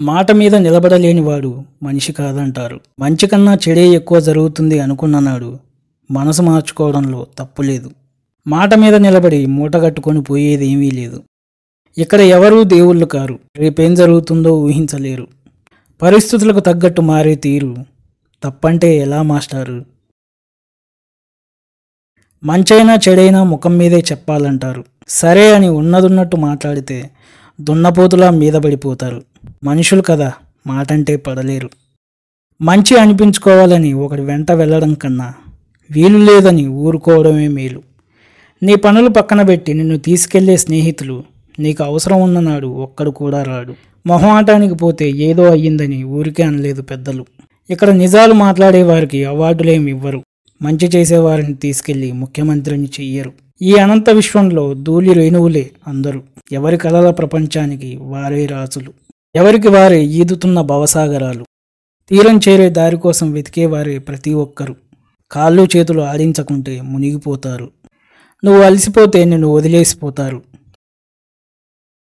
మాట మీద నిలబడలేనివాడు మనిషి కాదంటారు. మంచి కన్నా చెడే ఎక్కువ జరుగుతుంది అనుకున్ననాడు మనసు మార్చుకోవడంలో తప్పులేదు మాట మీద నిలబడి మూటగట్టుకొని పోయేది ఏమీ లేదు. ఇక్కడ ఎవరూ దేవుళ్ళు కారు. రేపేం జరుగుతుందో ఊహించలేరు. పరిస్థితులకు తగ్గట్టు మారే తీరు తప్పంటే ఎలా మాస్టారు? మంచైనా చెడైనా ముఖం మీదే చెప్పాలంటారు. సరే అని ఉన్నదున్నట్టు మాట్లాడితే దున్నపోతులా మీద పడిపోతారు. మనుషులు కదా మాటంటే పడలేరు. మంచి అనిపించుకోవాలని ఒకటి వెంట వెళ్ళడం కన్నా వీలు లేదని ఊరుకోవడమే మేలు. నీ పనులు పక్కన పెట్టి నిన్ను తీసుకెళ్ళే స్నేహితులు నీకు అవసరం ఉన్ననాడు ఒక్కడు కూడా రాడు. మొహమాటానికి పోతే ఏదో అయ్యిందని ఊరికే అనలేదు పెద్దలు. ఇక్కడ నిజాలు మాట్లాడేవారికి అవార్డులేమి ఇవ్వరు. మంచి చేసేవారిని తీసుకెళ్ళి ముఖ్యమంత్రిని చెయ్యరు. ఈ అనంత విశ్వంలో ధూళి రేణువులే అందరూ. ఎవరి కలల ప్రపంచానికి వారే రాజులు. ఎవరికి వారే ఈదుతున్న భవసాగరాలు? తీరం చేరే దారి కోసం వెతికేవారే ప్రతి ఒక్కరు. కాళ్ళు చేతులు ఆడించకుంటే మునిగిపోతారు. నువ్వు అలసిపోతే నిన్ను వదిలేసిపోతారు.